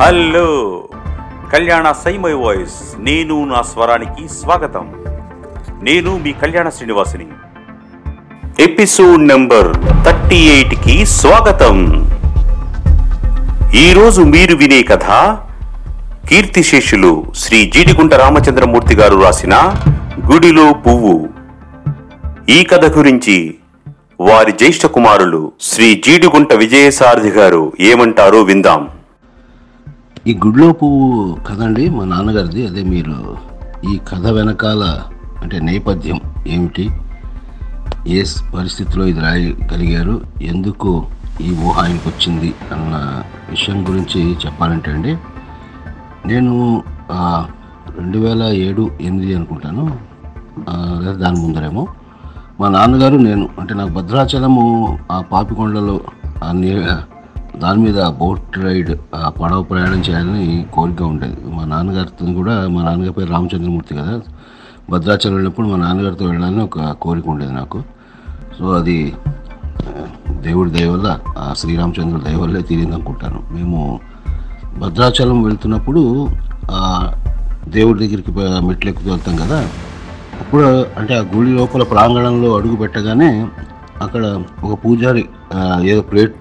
Hello. కళ్యాణ సైమై voice. నేను నా స్వరానికి స్వాగతం. నేను మీ కళ్యాణ శ్రీనివాసిని. ఎపిసోడ్ నెంబర్ థర్టీ కి స్వాగతం. ఈరోజు మీరు వినే కథ కీర్తిశేషులు శ్రీ జీడిగుంట రామచంద్రమూర్తి గారు రాసిన గుడిలో పువ్వు. ఈ కథ గురించి వారి జ్యేష్ఠ కుమారులు శ్రీ జీడిగుంట విజయసారథి గారు ఏమంటారో విందాం. ఈ గుడ్లో పువ్వు కథ అండి మా నాన్నగారిది? అదే మీరు ఈ కథ వెనకాల అంటే నేపథ్యం ఏమిటి? ఏ పరిస్థితిలో ఇది రాయగలిగారు? ఎందుకు ఈ ఊహ ఆయనకు వచ్చింది? అన్న విషయం గురించి చెప్పాలంటే అండి నేను రెండు వేల ఏడు ఎనిమిది అనుకుంటాను. లేదా దాని ముందరేమో. మా నాన్నగారు నేను అంటే నాకు భద్రాచలము ఆ పాపికొండలో ఆ దాని మీద బోట్ రైడ్ పడవ ప్రయాణం చేయాలని కోరిక ఉండేది. మా నాన్నగారితో కూడా మా నాన్నగారి పేరు రామచంద్రమూర్తి కదా. భద్రాచలం వెళ్ళినప్పుడు మా నాన్నగారితో వెళ్ళాలని ఒక కోరిక ఉండేది నాకు. సో అది దేవుడి దయ వల్ల ఆ దయ వల్లే తీరింది అనుకుంటాను. మేము భద్రాచలం వెళ్తున్నప్పుడు దేవుడి దగ్గరికి మెట్లు ఎక్కుతూ వెళ్తాం కదా. అప్పుడు అంటే ఆ గుడి లోపల ప్రాంగణంలో అడుగు పెట్టగానే అక్కడ ఒక పూజారి ఏదో ప్లేట్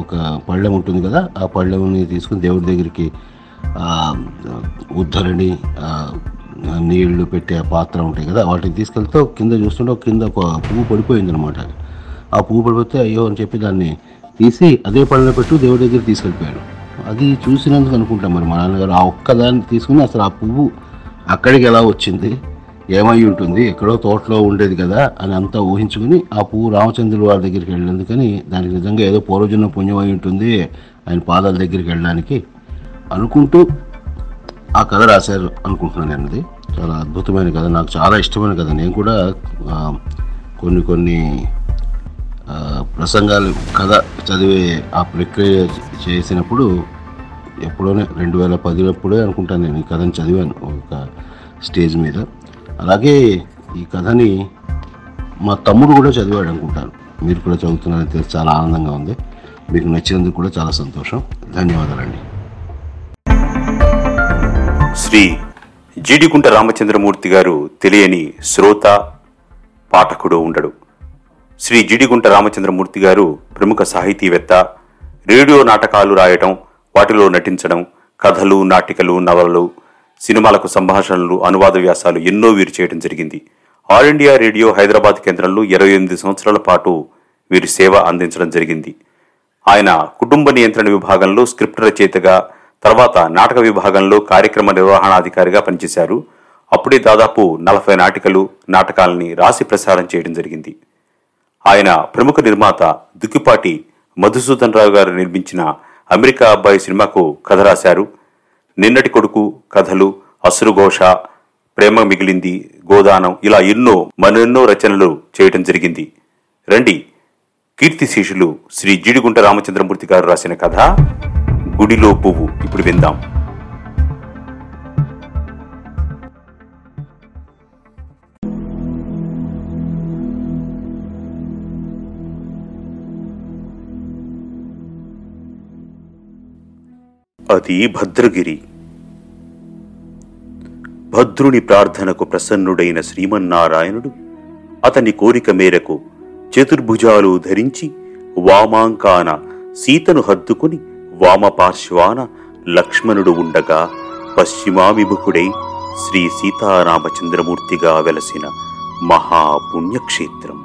ఒక పళ్ళెం ఉంటుంది కదా ఆ పళ్ళెంని తీసుకుని దేవుడి దగ్గరికి ఉద్ధరణి నీళ్ళు పెట్టే పాత్ర ఉంటాయి కదా వాటిని తీసుకెళ్తే కింద చూస్తుంటే ఒక కింద ఒక పువ్వు పడిపోయింది అనమాట ఆ పువ్వు పడిపోతే అయ్యో అని చెప్పి దాన్ని తీసి అదే పళ్ళెం పెట్టు దేవుడి దగ్గర తీసుకెళ్ళిపోయాడు. అది చూసినందుకు అనుకుంటాం మరి మా నాన్నగారు ఆ ఒక్కదాన్ని తీసుకుని అసలు ఆ పువ్వు అక్కడికి ఎలా వచ్చింది? ఏమై ఉంటుంది? ఎక్కడో తోటలో ఉండేది కదా అని అంతా ఊహించుకుని ఆ పువ్వు రామచంద్రుల వారి దగ్గరికి వెళ్ళేందుకని దానికి నిజంగా ఏదో పూర్వజన్మ పుణ్యం అయి ఉంటుంది ఆయన పాదాల దగ్గరికి వెళ్ళడానికి అనుకుంటూ ఆ కథ రాశారు అనుకుంటున్నాను నేను అది. చాలా అద్భుతమైన కథ. నాకు చాలా ఇష్టమైన కథ. నేను కూడా కొన్ని కొన్ని ప్రసంగాలు కథ చదివే ఆ ప్రక్రియ చేసినప్పుడు ఎప్పుడోనే రెండు వేల పదిలప్పుడే అనుకుంటాను నేను ఈ కథని చదివాను ఒక స్టేజ్ మీద. అలాగే ఈ కథని మా తమ్ముడు కూడా చదివాడు అనుకుంటాను మీరు కూడా చదువుతున్నారని తెలిసి చాలా ఆనందంగా ఉంది. మీకు నచ్చినందుకు కూడా చాలా సంతోషం. ధన్యవాదాలండి. శ్రీ జీడికుంట రామచంద్రమూర్తి గారు తెలియని శ్రోత పాఠకుడు ఉండడు. శ్రీ జీడిగుంట రామచంద్రమూర్తి గారు ప్రముఖ సాహితీవేత్త రేడియో నాటకాలు రాయటం వాటిలో నటించడం కథలు నాటికలు నవలలు సినిమాలకు సంభాషణలు అనువాద వ్యాసాలు ఎన్నో వీరు చేయడం జరిగింది. ఆల్ ఇండియా రేడియో హైదరాబాద్ కేంద్రంలో ఇరవై ఎనిమిది సంవత్సరాల పాటు వీరు సేవ అందించడం జరిగింది. ఆయన కుటుంబ నియంత్రణ విభాగంలో స్క్రిప్ట్ రచయితగా తర్వాత నాటక విభాగంలో కార్యక్రమ నిర్వహణాధికారిగా పనిచేశారు. అప్పుడే దాదాపు నలభై నాటికలు నాటకాలని రాసి ప్రసారం చేయడం జరిగింది. ఆయన ప్రముఖ నిర్మాత దుక్కిపాటి మధుసూదన్ రావు గారు నిర్మించిన అమెరికా అబ్బాయి సినిమాకు కథ రాశారు. నిన్నటి కొడుకు కథలు అసురుఘోష ప్రేమ మిగిలింది గోదానం ఇలా ఎన్నో మరెన్నో రచనలు చేయటం జరిగింది. రండి కీర్తిశేషులు శ్రీ జీడిగుంట రామచంద్రమూర్తి గారు రాసిన కథ గుడిలో పువ్వు. ఇప్పుడు విందాం. అది భద్రగిరి. భద్రుని ప్రార్థనకు ప్రసన్నుడైన శ్రీమన్నారాయణుడు అతని కోరిక మేరకు చతుర్భుజాలు ధరించి వామాంకాన సీతను హద్దుకుని వామపార్శ్వాన లక్ష్మణుడు ఉండగా పశ్చిమాభిముఖుడై శ్రీ సీతారామచంద్రమూర్తిగా వెలసిన మహాపుణ్యక్షేత్రం.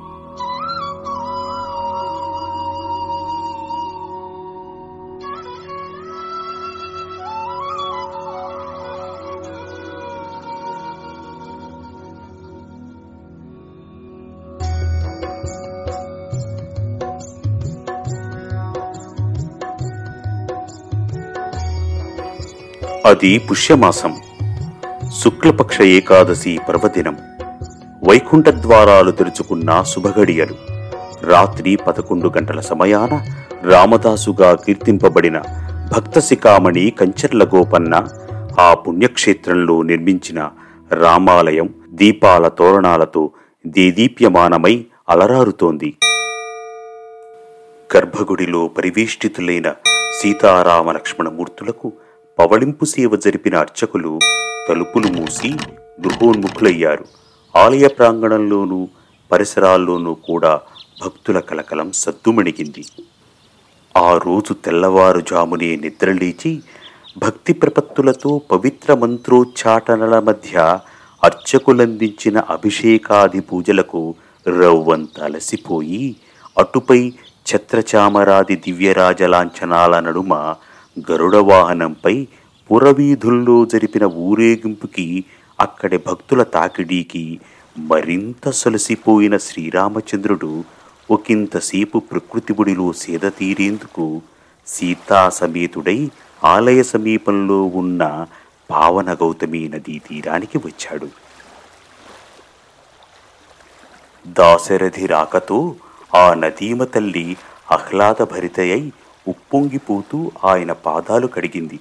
అది పుష్యమాసం శుక్లపక్ష ఏకాదశి పర్వదినం వైకుంఠ ద్వారాలు తెరుచుకున్న శుభగడియలు. రాత్రి పదకొండు గంటల సమయాన రామదాసుగా కీర్తింపబడిన భక్త శిఖామణి కంచర్ల గోపన్న ఆ పుణ్యక్షేత్రంలో నిర్మించిన రామాలయం దీపాల తోరణాలతో దేదీప్యమానమై అలరారుతోంది. గర్భగుడిలో పరివేష్టితులైన సీతారామ లక్ష్మణ మూర్తులకు పవళింపు సేవ జరిపిన అర్చకులు తలుపులు మూసి గృహోన్ముఖులయ్యారు. ఆలయ ప్రాంగణంలోనూ పరిసరాల్లోనూ కూడా భక్తుల కలకలం సద్దుమణిగింది. ఆ రోజు తెల్లవారుజామునే నిద్రలేచి భక్తి ప్రపత్తులతో పవిత్ర మంత్రోచ్చాటనల మధ్య అర్చకులందించిన అభిషేకాది పూజలకు రవ్వంత అలసిపోయి అటుపై ఛత్రచామరాది దివ్యరాజ లాంఛనాల నడుమ గరుడ వాహనంపై పురవీధుల్లో జరిపిన ఊరేగింపుకి అక్కడి భక్తుల తాకిడీకి మరింత సొలసిపోయిన శ్రీరామచంద్రుడు ఒకంతసేపు ప్రకృతి బుడిలో సేద తీరేందుకు సీతా సమేతుడై ఆలయ సమీపంలో ఉన్న పావన గౌతమి నదీ తీరానికి వచ్చాడు. దాశరథి రాకతో ఆ నదీమ తల్లి ఆహ్లాదభరితయై ఉప్పొంగిపోతూ ఆయన పాదాలు కడిగింది.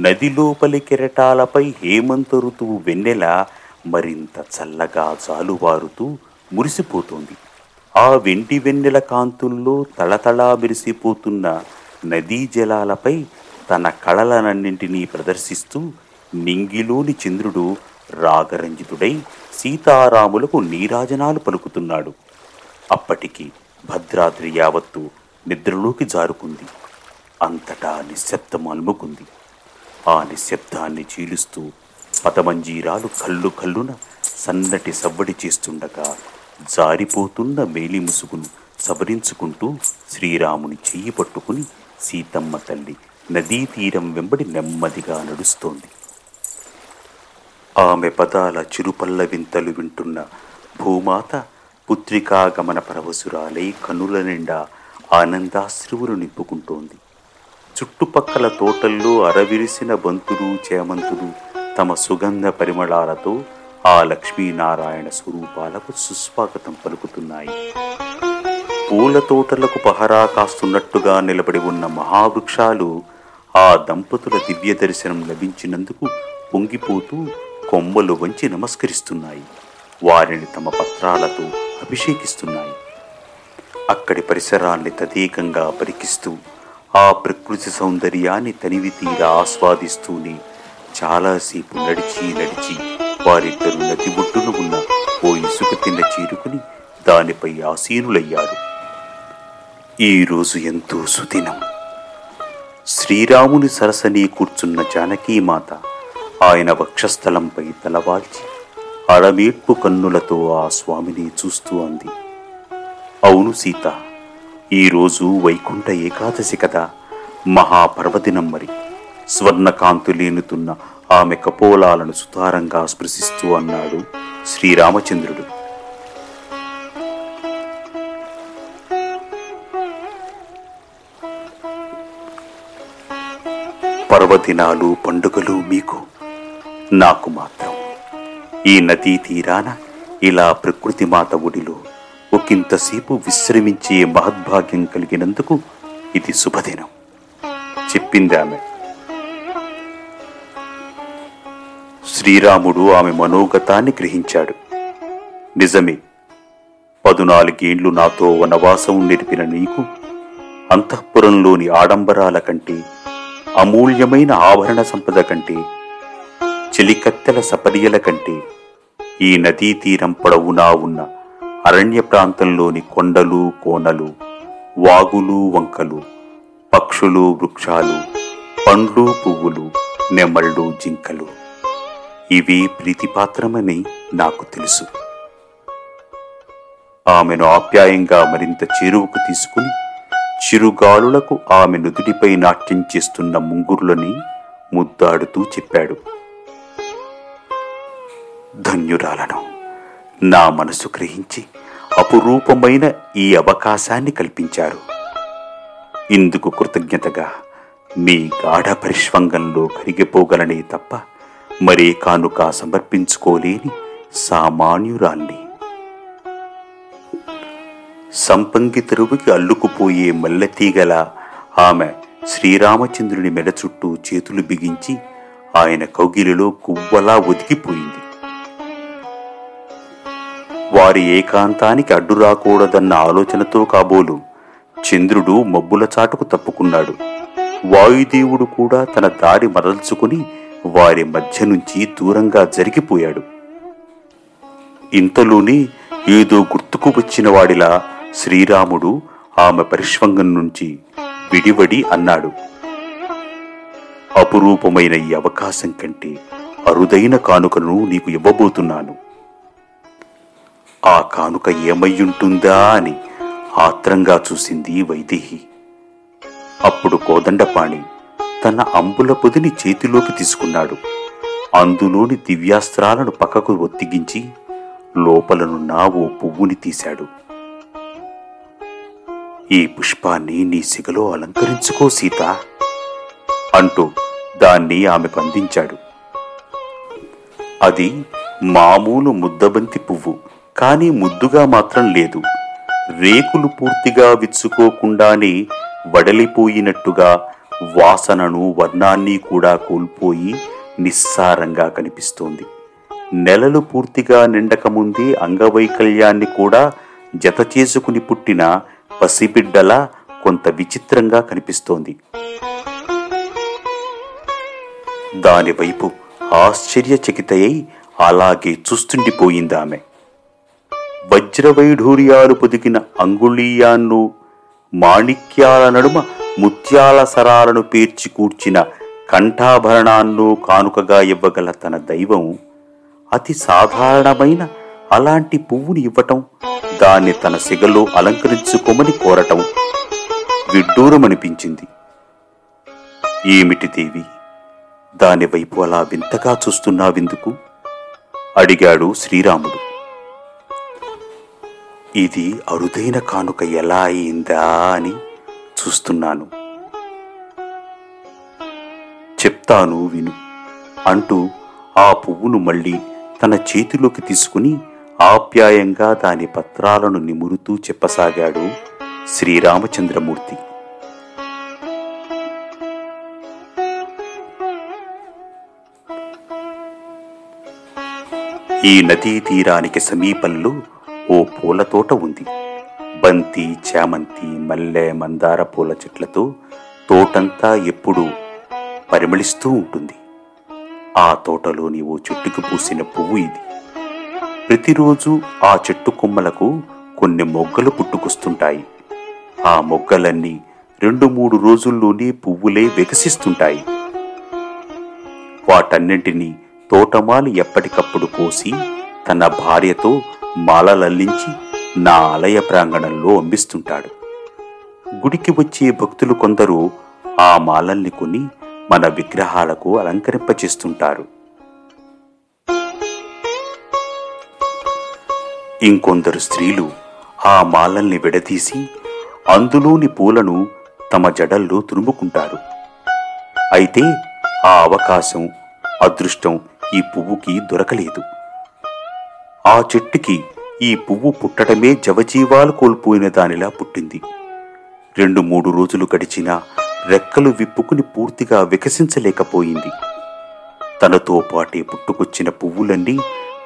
నది లోపలి కెరటాలపై హేమంత ఋతువు వెన్నెల మరింత చల్లగా జాలువారుతూ మురిసిపోతోంది. ఆ వెండి వెన్నెల కాంతుల్లో తళతళా మెరిసిపోతున్న నదీ జలాలపై తన కళలనన్నింటినీ ప్రదర్శిస్తూ నింగిలోని చంద్రుడు రాగరంజితుడై సీతారాములకు నీరాజనాలు పలుకుతున్నాడు. అప్పటికి భద్రాద్రి యావత్తు నిద్రలోకి జారుకుంది. అంతటా నిశ్శబ్దం అలుముకుంది. ఆ నిశ్శబ్దాన్ని చీలుస్తూ పతమంజీరాలు కళ్ళు కళ్ళున సన్నటి సవ్వడి చేస్తుండగా జారిపోతున్న మేలి ముసుగును సవరించుకుంటూ శ్రీరాముని చెయ్యి పట్టుకుని సీతమ్మ తల్లి నదీ తీరం వెంబడి నెమ్మదిగా నడుస్తోంది. ఆమె పదాల చిరుపల్ల వింతలు వింటున్న భూమాత పుత్రికా గమన పరవశురాలై కనుల నిండా ఆనందాశ్రువులు నింపుకుంటోంది. చుట్టుపక్కల తోటల్లో అరవిరిసిన బంతులు చేమంతులు తమ సుగంధ పరిమళాలతో ఆ లక్ష్మీనారాయణ స్వరూపాలకు సుస్వాగతం పలుకుతున్నాయి. పూల తోటలకు పహరా కాస్తున్నట్టుగా నిలబడి ఉన్న మహావృక్షాలు ఆ దంపతుల దివ్య దర్శనం లభించినందుకు పొంగిపోతూ కొమ్మలు వంచి నమస్కరిస్తున్నాయి. వారిని తమ పత్రాలతో అభిషేకిస్తున్నాయి. అక్కడి పరిసరాల్ని తదేకంగా పరికిస్తూ ఆ ప్రకృతి సౌందర్యాన్ని తనివి తీరా ఆస్వాదిస్తూనే చాలాసేపు నడిచి నడిచి వారిద్దరు నది ఒడ్డున ఉన్న ఓ ఇసుక తిన్న చీరుకుని దానిపై ఆసీనులయ్యారు. ఈ రోజు ఎంతో సుదినం. శ్రీరాముని సరసని కూర్చున్న జానకీమాత ఆయన వక్షస్థలంపై తలవాల్చి అడమేట్పు కన్నులతో ఆ స్వామిని చూస్తూ అంది. అవును సీత ఈరోజు వైకుంఠ ఏకాదశి కదా మహాపర్వదినం మరి. స్వర్ణకాంతులేనుతున్న ఆమె కపోలాలను సుతారంగా స్పృశిస్తూ అన్నాడు శ్రీరామచంద్రుడు. పర్వదినాలు పండుగలు మీకు నాకు మాత్రం. ఈ నదీ తీరాన ఇలా ప్రకృతి మాత ఒడిలో ఒకంతసేపు విశ్రమించే మహద్భాగ్యం కలిగినందుకు ఇది శుభదినం. చెప్పింది ఆమె. శ్రీరాముడు ఆమె మనోగతాన్ని గ్రహించాడు. నిజమే పదునాలుగేండ్లు నాతో వనవాసం నిలిపిన నీకు అంతఃపురంలోని ఆడంబరాల కంటే అమూల్యమైన ఆభరణ సంపద కంటే చెలికత్తెల సపర్యల కంటే ఈ నదీ తీరం పొడవునా ఉన్న అరణ్య ప్రాంతంలోని కొండలు కోనలు వాగులు వంకలు పక్షులు వృక్షాలు పండ్లు పువ్వులు నెమళ్ళు జింకలు. ఇవి ప్రీతిపాత్రమని నాకు తెలుసు. ఆమెను ఆప్యాయంగా మరింత చేరువకు తీసుకుని చిరుగాలులకు ఆమె నుదుటిపై నాట్యం చేస్తున్న ముంగురులని ముద్దాడుతూ చెప్పాడు. ధన్యురాలను. నా మనసు గ్రహించి అపురూపమైన ఈ అవకాశాన్ని కల్పించారు. ఇందుకు కృతజ్ఞతగా మీ గాఢ పరిష్వంగంలో కరిగిపోగలనే తప్ప మరే కానుక సమర్పించుకోలేని సామాన్యురాల్ని. సంపంగి తెరువుకి అల్లుకుపోయే మల్లెతీగల ఆమె శ్రీరామచంద్రుని మెడ చుట్టూ చేతులు బిగించి ఆయన కౌగిలిలో కువ్వలా ఒదిగిపోయింది. వారి ఏకాంతానికి అడ్డు రాకూడదన్న ఆలోచనతో కాబోలు చంద్రుడు మబ్బుల చాటుకు తప్పుకున్నాడు. వాయుదేవుడు కూడా తన దారి మరల్చుకుని వారి మధ్య నుంచి దూరంగా జరిగిపోయాడు. ఇంతలోనే ఏదో గుర్తుకు వచ్చిన వాడిలా శ్రీరాముడు ఆమె పరిష్వంగం నుంచి విడివడి అన్నాడు. అపురూపమైన ఈ అవకాశం కంటే అరుదైన కానుకను నీకు ఇవ్వబోతున్నాను. ఆ కానుక ఏమయ్యుంటుందా అని ఆత్రంగా చూసింది వైదేహి. అప్పుడు కోదండపాణి తన అంబుల పొదిని చేతిలోకి తీసుకున్నాడు. అందులోని దివ్యాస్త్రాలను పక్కకు ఒత్తిగించి లోపలనున్న ఓ పువ్వుని తీశాడు. ఈ పుష్పాన్ని నీ సిగలో అలంకరించుకో సీత అంటూ దాన్ని ఆమెకు అందించాడు. అది మామూలు ముద్దబంతి పువ్వు. కానీ ముద్దుగా మాత్రం లేదు. రేకులు పూర్తిగా విచ్చుకోకుండానే వడలిపోయినట్టుగా వాసనను వర్ణాన్ని కూడా కోల్పోయి నిస్సారంగా కనిపిస్తోంది. నెలలు పూర్తిగా నిండకముందే అంగవైకల్యాన్ని కూడా జత చేసుకుని పుట్టిన పసిబిడ్డలా కొంత విచిత్రంగా కనిపిస్తోంది. దానివైపు ఆశ్చర్యచకితయై అలాగే చూస్తుండిపోయిందామె. వజ్రవైఢూర్యాలు పొదిగిన అంగుళీయాన్ను మాణిక్యాల నడుమ ముత్యాల సరాలను పేర్చి కూర్చిన కంఠాభరణాన్ను కానుకగా ఇవ్వగల తన దైవం. అతి సాధారణమైన అలాంటి పువ్వుని ఇవ్వటం దాన్ని తన సిగలో అలంకరించుకోమని కోరటం విడ్డూరమనిపించింది. ఏమిటి దేవి దానివైపు అలా వింతగా చూస్తున్నావెందుకు? అడిగాడు శ్రీరాముడు. ఇది అరుదైన కానుక ఎలా అయిందా అని చూస్తున్నాను. చెప్తాను విను. అంటూ ఆ పువ్వును మళ్ళీ తన చేతిలోకి తీసుకుని ఆప్యాయంగా దాని పత్రాలను నిమురుతూ చెప్పసాగాడు శ్రీరామచంద్రమూర్తి. ఈ నదీ తీరానికి సమీపంలో ఓ పూల తోట ఉంది. బంతి చామంతి మల్లె మందార పూల చెట్లతో తోటంతా ఎప్పుడూ పరిమళిస్తూ ఉంటుంది. ఆ తోటలోని ఓ చెట్టుకు పూసిన పువ్వు ఇది. ప్రతిరోజు ఆ చెట్టు కొమ్మలకు కొన్ని మొగ్గలు పుట్టుకొస్తుంటాయి. ఆ మొగ్గలన్నీ రెండు మూడు రోజుల్లోనే పువ్వులే వికసిస్తుంటాయి. వాటన్నింటినీ తోటమాలి ఎప్పటికప్పుడు కోసి తన భార్యతో మాలలల్లించి నా ఆలయ ప్రాంగణంలో అంబిస్తుంటాడు. గుడికి వచ్చే భక్తులు కొందరు ఆ మాలల్ని కొని మన విగ్రహాలకు అలంకరింపచేస్తుంటారు. ఇంకొందరు స్త్రీలు ఆ మాలల్ని విడదీసి అందులోని పూలను తమ జడల్లో తురుముకుంటారు. అయితే ఆ అవకాశం అదృష్టం ఈ పువ్వుకి దొరకలేదు. ఆ చెట్టుకి ఈ పువ్వు పుట్టడమే జవజీవాలు కోల్పోయిన దానిలా పుట్టింది. రెండు మూడు రోజులు గడిచినా రెక్కలు విప్పుకుని పూర్తిగా వికసించలేకపోయింది. తనతో పాటే పుట్టుకొచ్చిన పువ్వులన్నీ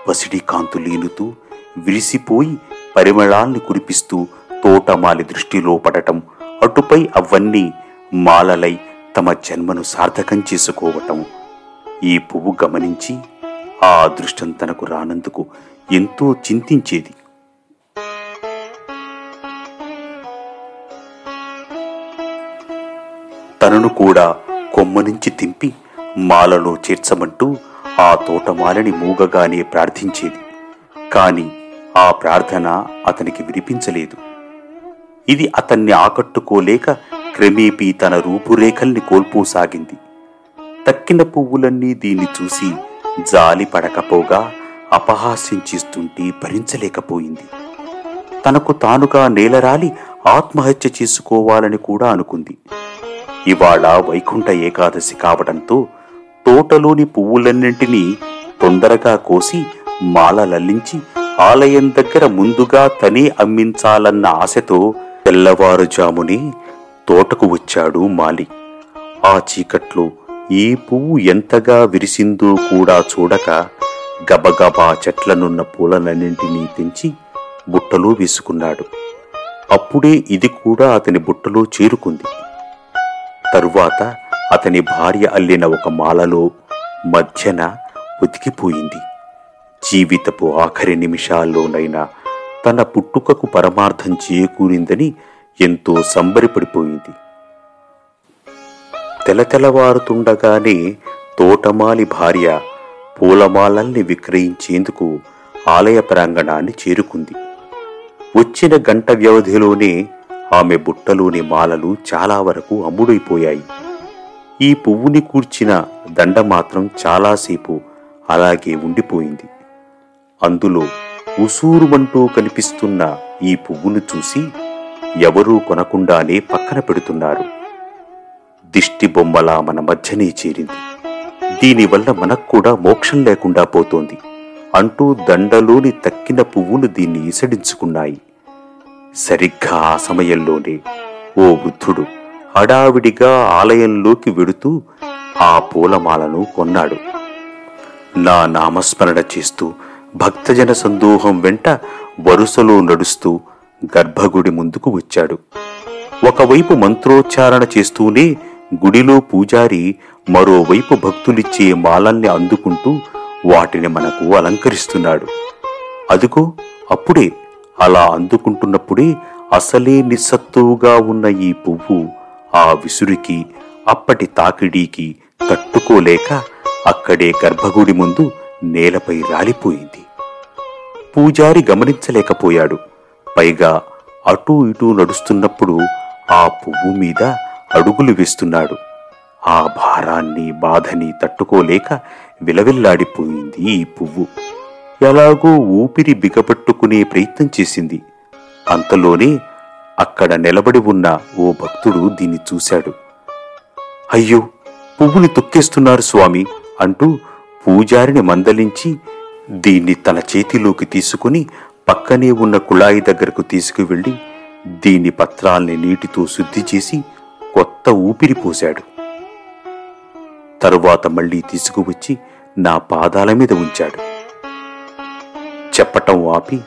పసిడి కాంతులీనుతూ విరిసిపోయి పరిమళాల్ని కురిపిస్తూ తోటమాలి దృష్టిలో పడటం అటుపై అవన్నీ మాలలై తమ జన్మను సార్థకం చేసుకోవటం. ఈ పువ్వు గమనించి ఆ అదృష్టం తనకు రానందుకు ఎంతో చింతించేది. తనను కూడా కొమ్మ నుంచి తింపి మాలలో చేర్చమంటూ ఆ తోటమాలని మూగగానే ప్రార్థించేది. కాని ఆ ప్రార్థన అతనికి వినిపించలేదు. ఇది అతన్ని ఆకట్టుకోలేక క్రమేపీ తన రూపురేఖల్ని కోల్పోసాగింది. తక్కిన పువ్వులన్నీ దీన్ని చూసి జాలి పడకపోగా అపహాస్యం చేస్తుంటే భరించలేకపోయింది. తనకు తానుగా నేలరాలి ఆత్మహత్య చేసుకోవాలని కూడా అనుకుంది. ఇవాళ వైకుంఠ ఏకాదశి కావడంతో తోటలోని పువ్వులన్నింటినీ తొందరగా కోసి మాలలల్లించి ఆలయం దగ్గర ముందుగా తనే అమ్మించాలన్న ఆశతో తెల్లవారుజామునే తోటకు వచ్చాడు మాలి. ఆ చీకట్లో ఈ పువ్వు ఎంతగా విరిసిందో కూడా చూడక గబగబా చెట్లనున్న పూలనన్నింటినీ తెంచి బుట్టలో వేసుకున్నాడు. అప్పుడే ఇది కూడా అతని బుట్టలో చేరుకుంది. తరువాత అతని భార్య అల్లిన ఒక మాలలో మధ్యన ఉతికిపోయింది. జీవితపు ఆఖరి నిమిషాల్లోనైనా తన పుట్టుకకు పరమార్థం చేకూరిందని ఎంతో సంబరిపడిపోయింది. తెలతెలవారుతుండగానే తోటమాలి భార్య పూలమాలల్ని విక్రయించేందుకు ఆలయ ప్రాంగణాన్ని చేరుకుంది. వచ్చిన గంట వ్యవధిలోనే ఆమె బుట్టలోని మాలలు చాలా వరకు అమ్ముడైపోయాయి. ఈ పువ్వుని కూర్చిన దండ మాత్రం చాలాసేపు అలాగే ఉండిపోయింది. అందులో ఉసూరుమంటూ కనిపిస్తున్న ఈ పువ్వును చూసి ఎవరూ కొనకుండానే పక్కన పెడుతున్నారు. దిష్టి బొమ్మలా మన మధ్యనే చేరింది. దీనివల్ల మనకు కూడా మోక్షం లేకుండా పోతోంది. అంటూ దండలోని తక్కిన పువ్వులు దీన్ని ఈసడించుకున్నాయి. సరిగ్గా ఆ సమయంలోనే ఓ వృద్ధుడు హడావిడిగా ఆలయంలోకి వెడుతూ ఆ పూలమాలను కొన్నాడు. నా నామస్మరణ చేస్తూ భక్తజన సందోహం వెంట వరుసలో నడుస్తూ గర్భగుడి ముందుకు వచ్చాడు. ఒకవైపు మంత్రోచ్చారణ చేస్తూనే గుడిలో పూజారి మరోవైపు భక్తులిచ్చే మాలల్ని అందుకుంటూ వాటిని మనకు అలంకరిస్తున్నాడు. అదుగో అప్పుడే అలా అందుకుంటున్నప్పుడే అసలే నిస్సత్తువుగా ఉన్న ఈ పువ్వు ఆ విసురికి అప్పటి తాకిడీకి తట్టుకోలేక అక్కడే గర్భగుడి ముందు నేలపై రాలిపోయింది. పూజారి గమనించలేకపోయాడు. పైగా అటూ ఇటూ నడుస్తున్నప్పుడు ఆ పువ్వు మీద అడుగులు వేస్తున్నాడు. ఆ భారాన్ని బాధని తట్టుకోలేక విలవిల్లాడిపోయింది ఈ పువ్వు. ఎలాగో ఊపిరి బిగపట్టుకునే ప్రయత్నం చేసింది. అంతలోనే అక్కడ నిలబడి ఉన్న ఓ భక్తుడు దీన్ని చూశాడు. అయ్యో పువ్వుని తొక్కేస్తున్నారు స్వామి అంటూ పూజారిని మందలించి దీన్ని తన చేతిలోకి తీసుకుని పక్కనే ఉన్న కుళాయి దగ్గరకు తీసుకువెళ్ళి దీని పత్రాల్ని నీటితో శుద్ధి చేసి కొత్త ఊపిరి పోశాడు. తరువాత మళ్ళీ తీసుకువచ్చి నా పాదాల మీద ఉంచాడు. చెప్పటం ఆపి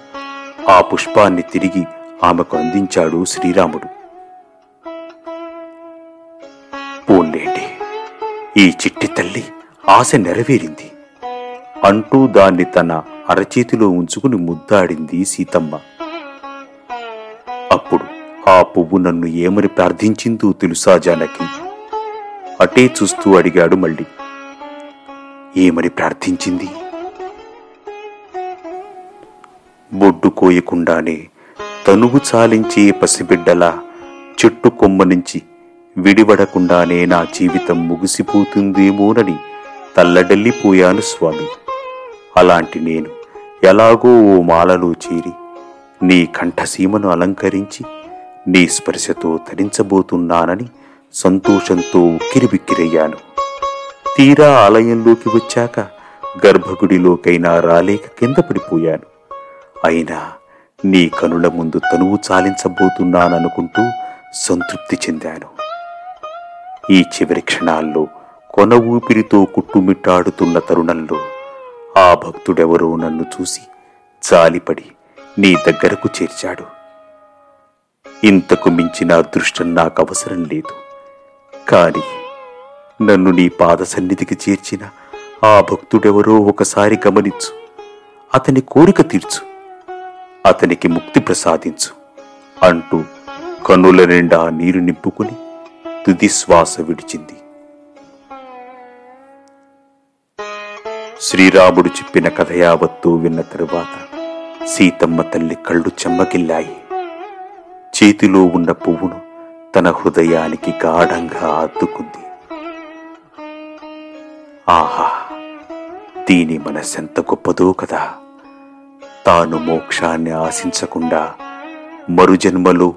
ఆ పుష్పాన్ని తిరిగి ఆమెకు అందించాడు శ్రీరాముడు. పోన్లేండి. ఈ చిట్టి తల్లి ఆశ నెరవేరింది. అంటూ దాన్ని తన అరచేతిలో ఉంచుకుని ముద్దాడింది సీతమ్మ. అప్పుడు ఆ పువ్వు నన్ను ఏమని ప్రార్థించిందో తెలుసా జానకి? అటే చూస్తూ అడిగాడు మళ్ళీ. ఏమని ప్రార్థించింది? బొడ్డు కోయకుండానే తనువు చాలించే పసిబిడ్డలా చెట్టు కొమ్మ నుంచి విడివడకుండానే నా జీవితం ముగిసిపోతుందేమోనని తల్లడల్లిపోయాను స్వామి. అలాంటి నేను ఎలాగో ఓ మాలలో చేరి నీ కంఠసీమను అలంకరించి నీ స్పర్శతో తరించబోతున్నానని సంతోషంతో ఉక్కిరిబిక్కిరయ్యాను తీరా ఆలయంలోకి వచ్చాక గర్భగుడిలోకైనా రాలేక కింద పడిపోయాను. అయినా నీ కనుల ముందు తనువు చాలించబోతున్నాననుకుంటూ సంతృప్తి చెందాను. ఈ చివరి క్షణాల్లో కొన ఊపిరితో కుట్టుమిట్టాడుతున్న తరుణంలో ఆ భక్తుడెవరో నన్ను చూసి జాలిపడి నీ దగ్గరకు చేర్చాడు. ఇంతకు మించిన అదృష్టం నాకు అవసరం లేదు. కాని నన్ను నీ పాద సన్నిధికి చేర్చిన ఆ భక్తుడెవరో ఒకసారి గమనించు. అతని కోరిక తీర్చు. అతనికి ముక్తి ప్రసాదించు. అంటూ కన్నుల నిండా నీరు నింపుకుని తుది శ్వాస విడిచింది. శ్రీరాముడు చెప్పిన కథ యావత్తూ విన్న తరువాత సీతమ్మ తల్లి కళ్ళు చెమ్మగిల్లాయి. చేతిలో ఉన్న పువ్వును తన హృదయానికి గాఢంగా అద్దుకుంది. ఆహా దీని మనసెంత గొప్పదో కదా. తాను మోక్షాన్ని ఆశించకుండా మరుజన్మలో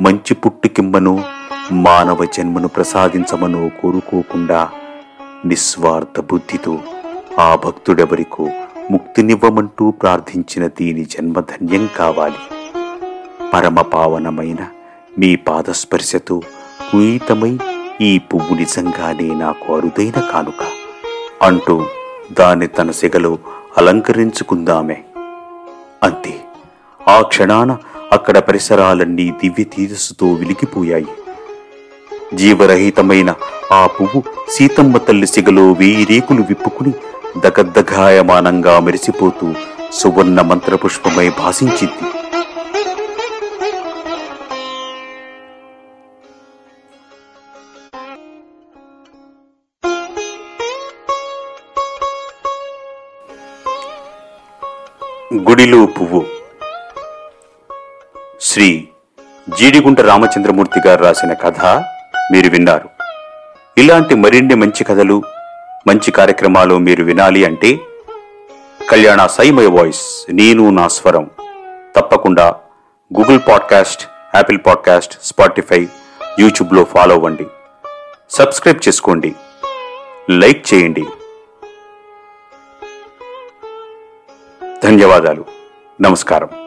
మంచి పుట్టుకిమ్మను మానవ జన్మను ప్రసాదించమనో కోరుకోకుండా నిస్వార్థ బుద్ధితో ఆ భక్తుడెవరికో ముక్తినివ్వమంటూ ప్రార్థించిన దీని జన్మ ధన్యం కావాలి. పరమ పావనమైన మీ పాదస్పర్శతో పునీతమై ఈ పువ్వు నిజంగానే నాకు అరుదైన కానుక. అంటూ దాన్ని తన సెగలో అలంకరించుకుందామే. అంతే. ఆ క్షణాన అక్కడ పరిసరాలన్నీ దివ్య తేజస్సుతో వెలిగిపోయాయి. జీవరహితమైన ఆ పువ్వు సీతమ్మ తల్లి సిగలో వేయి రేకులు విప్పుకుని దగద్దగాయమానంగా మెరిసిపోతూ సువర్ణ మంత్రపుష్పమై భాసించింది. గుడిలో పువ్వు. శ్రీ జీడిగుంట రామచంద్రమూర్తి గారు రాసిన కథ మీరు విన్నారు. ఇలాంటి మరిన్ని మంచి కథలు మంచి కార్యక్రమాలు మీరు వినాలి అంటే కళ్యాణ సైమయ వాయిస్ నేను నా స్వరం. తప్పకుండా Google podcast Apple podcast Spotify యూట్యూబ్లో ఫాలో అవ్వండి. సబ్స్క్రైబ్ చేసుకోండి. లైక్ చేయండి. ధన్యవాదాలు. నమస్కారం.